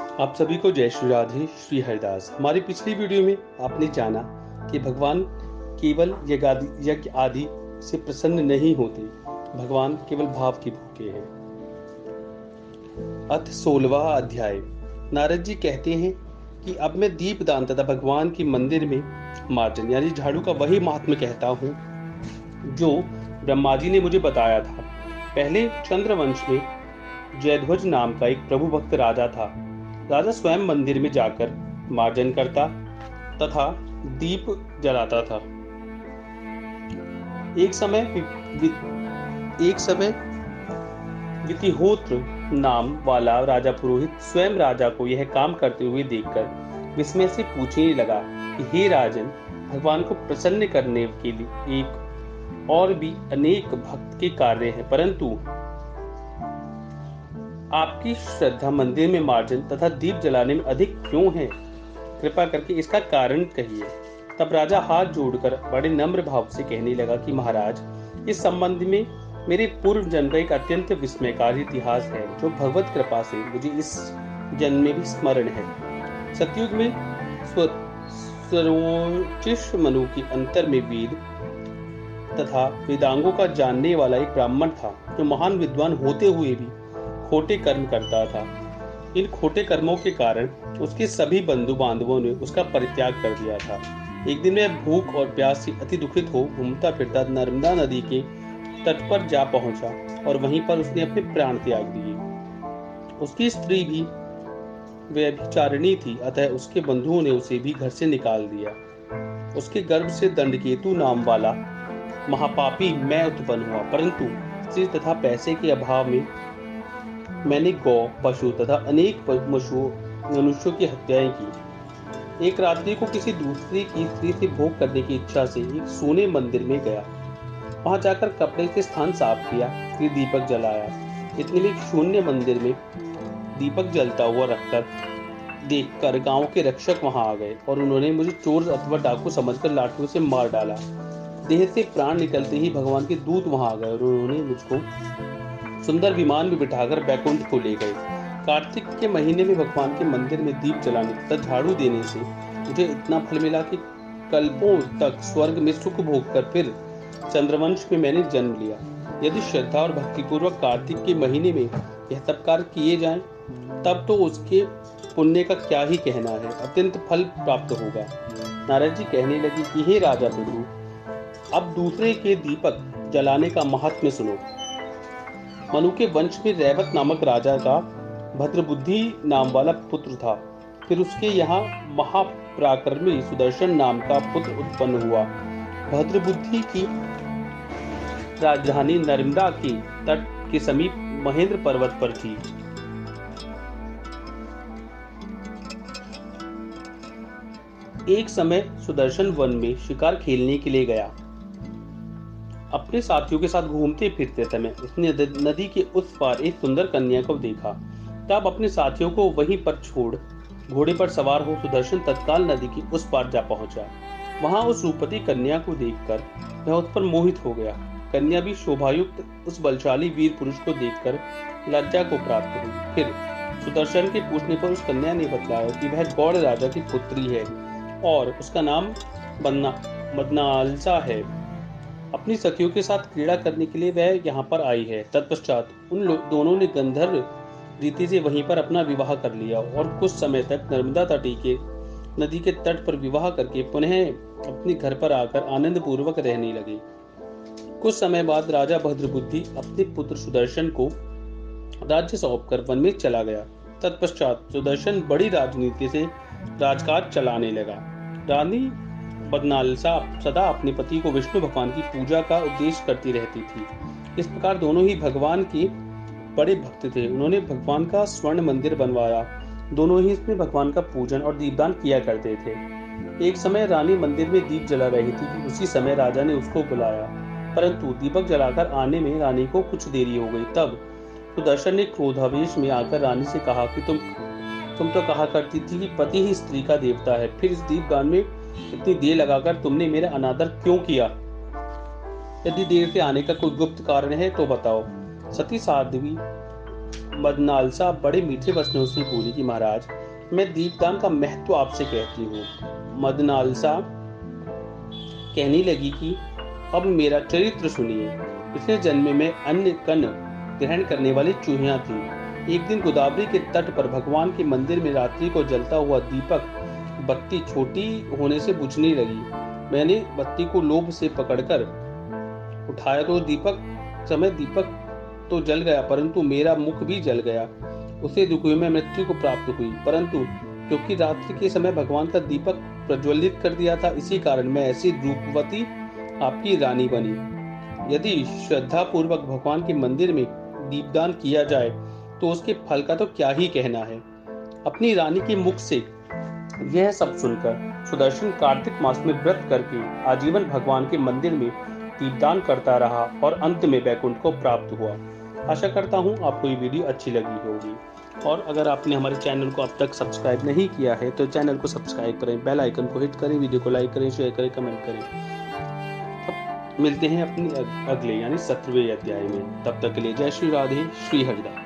आप सभी को जय श्री राधे, श्री हरिदास। हमारी पिछली वीडियो में आपने जाना कि भगवान केवल यज्ञ आदि से प्रसन्न नहीं होते, भगवान केवल भाव की भूखे हैं। अथ सोलवा अध्याय। नारद जी कहते हैं कि अब मैं दीप दान तथा भगवान के मंदिर में मार्जन, यानी झाड़ू का वही महात्मा कहता हूँ, जो ब्रह्मा जी ने मुझे बताया था। पहले चंद्रवंश में जयध्वज नाम का एक प्रभु भक्त राजा था। राजा स्वयं मंदिर में जाकर मार्जन करता तथा दीप जलाता था। एक समय एक समय वितिहोत्र नाम वाला राजा पुरोहित स्वयं राजा को यह काम करते हुए देखकर विस्मय से पूछने लगा कि हे राजन, भगवान को प्रसन्न करने के लिए एक और भी अनेक भक्त के कार्य हैं, परंतु आपकी श्रद्धा मंदिर में मार्जन तथा दीप जलाने में अधिक क्यों है? कृपा करके इसका कारण कहिए। तब राजा हाथ जोड़कर बड़े नम्र भाव से कहने लगा कि महाराज, इस संबंध में मेरे पूर्व जन्म का एक अत्यंत विस्मयकारी इतिहास है, जो भगवत कृपा से मुझे इस जन्म में भी स्मरण है। सतयुग में मनु की अंतर में वेद तथा वेदांगों का जानने वाला एक ब्राह्मण था, जो महान विद्वान होते हुए भी खोटे कर्म करता था। इन खोटे कर्मों के कारण उसके सभी बंधु बांधवों ने उसका परित्याग कर दिया था। एक दिन वह भूख और प्यास से अति दुखित हो घूमता फिरता नर्मदा नदी के तट पर जा पहुँचा और वहीं पर उसने अपने प्राण त्याग दिए। उसकी स्त्री भी व्यभिचारिणी थी, अतः उसके बंधुओं ने उसे भी घर से निकाल दिया। उसके गर्भ से दंडकेतु नाम वाला महापापी मैं उत्पन्न हुआ, परंतु स्त्री तथा पैसे के अभाव में मैंने गौ, पशु तथा अनेक मनुष्यों की हत्याएँ की। एक रात्रि को किसी दूसरे की स्त्री से भोग करने की इच्छा से एक सोने मंदिर में गया। वहाँ जाकर कपड़े से स्थान साफ़ किया, फिर दीपक जलाया। इतने में शून्य मंदिर में दीपक जलता हुआ रखकर देखकर गाँव के रक्षक वहाँ आ गए और उन्होंने मुझे चोर अथवा डाकू समझकर लाठियों से मार डाला। देह से प्राण निकलते ही भगवान के दूत वहाँ आ गए और उन्होंने मुझको सुंदर विमान में बिठाकर बैकुंठ को ले गए। कार्तिक के महीने में भगवान के मंदिर में दीप जलाने तथा झाड़ू देने से मुझे इतना फल मिला कि कल्पों तक स्वर्ग में सुख भोग कर फिर चंद्रवंश में मैंने जन्म लिया। यदि श्रद्धा और भक्ति पूर्वक कार्तिक के महीने में यह सब कार्य किए जाएँ, तब तो उसके पुण्य का क्या ही कहना है। अत्यंत फल प्राप्त होगा। नारद जी कहने लगी कि हे राजा प्रभु अब दूसरे के दीपक जलाने का महात्म्य सुनो। मनु के वंश में रैवत नामक राजा का भद्रबुद्धि नाम वाला पुत्र था। फिर उसके यहाँ महाप्राक्रमी सुदर्शन नाम का पुत्र उत्पन्न हुआ। भद्रबुद्धि की राजधानी नर्मदा के तट के समीप महेंद्र पर्वत पर थी। एक समय सुदर्शन वन में शिकार खेलने के लिए गया। अपने साथियों के साथ घूमते फिरते समय उसने नदी के उस पार एक सुंदर कन्या को देखा। तब अपने साथियों को वहीं पर छोड़ घोड़े पर सवार हो सुदर्शन तत्काल नदी की उस पार जा पहुँचा। वहाँ उस रूपती कन्या को देखकर वह उस पर मोहित हो गया। कन्या भी शोभायुक्त उस बलशाली वीर पुरुष को देखकर लज्जा को प्राप्त हुई। फिर सुदर्शन के पूछने पर उस कन्या ने बतलाया कि वह गौड़ राजा की पुत्री है और उसका नाम बन्ना मदनालसा है। अपनी सखियों के साथ क्रीड़ा करने के लिए वह यहाँ पर आई है। तत्पश्चात उन दोनों ने गंधर्व रीति से वहीं पर अपना विवाह कर लिया और कुछ समय तक नर्मदा तटी के नदी के तट पर विवाह करके पुनः अपने घर पर आकर आनंद पूर्वक रहने लगे। कुछ समय बाद राजा भद्रबुद्धि अपने पुत्र सुदर्शन को राज्य सौंपकर वन में चला गया। तत्पश्चात सुदर्शन बड़ी राजनीति से राजकाज चलाने लगा। रानी बदनालसा सदा अपने पति को विष्णु भगवान की पूजा का उद्देश्य करती रहती थी। इस प्रकार दोनों ही भगवान के बड़े भक्त थे। उन्होंने भगवान का स्वर्ण मंदिर बनवाया। दोनों ही इसमें भगवान का पूजन और दीपदान किया करते थे। एक समय रानी मंदिर में दीप जला रही थी, उसी समय राजा ने उसको बुलाया। परंतु दीपक जलाकर आने में रानी को कुछ देरी हो गई। तब सुदर्शन ने क्रोधावेश में आकर रानी से कहा कि तुम तुम तो कहा करती थी कि पति ही स्त्री का देवता है। फिर इस दीपदान में इतनी देर लगाकर तुमने मेरा अनादर क्यों किया? यदि देर से आने का कोई गुप्त कारण है तो बताओ। सती साध्वी, मदनालसा बड़े मीठे वचनों से बोली कि महाराज, मैं दीपदान का महत्व आपसे कहती हूँ। मदनालसा कहने लगी कि, अब मेरा चरित्र सुनिए। पिछले जन्म में अन्य कन ग्रहण करने वाली चूहिया थी। एक दिन गोदावरी के तट पर भगवान के मंदिर में रात्रि को जलता हुआ दीपक बत्ती छोटी होने से बुझने लगी। मैंने बत्ती को लोभ से पकड़कर उठाया तो दीपक, समय दीपक तो जल गया, परंतु मेरा मुख भी जल गया। उसे दुख में मृत्यु को प्राप्त हुई। परंतु क्योंकि रात्रि के समय भगवान का दीपक प्रज्वलित कर दिया था, इसी कारण मैं ऐसी रूपवती आपकी रानी बनी। यदि श्रद्धा पूर्वक भगवान के मंदिर में दीपदान किया जाए तो उसके फल का तो क्या ही कहना है। अपनी रानी के मुख से यह सब सुनकर सुदर्शन कार्तिक मास में व्रत करके आजीवन भगवान के मंदिर में दीपदान करता रहा और अंत में बैकुंठ को प्राप्त हुआ। आशा करता हूँ आपको ये वीडियो अच्छी लगी होगी। और अगर आपने हमारे चैनल को अब तक सब्सक्राइब नहीं किया है तो चैनल को सब्सक्राइब करें, बेल आइकन को हिट करें, वीडियो को लाइक करें, शेयर करें, कमेंट करें। मिलते हैं अपनी अगले यानी सत्रहवें अध्याय में। तब तक के लिए जय श्री राधे, श्री हरिदास।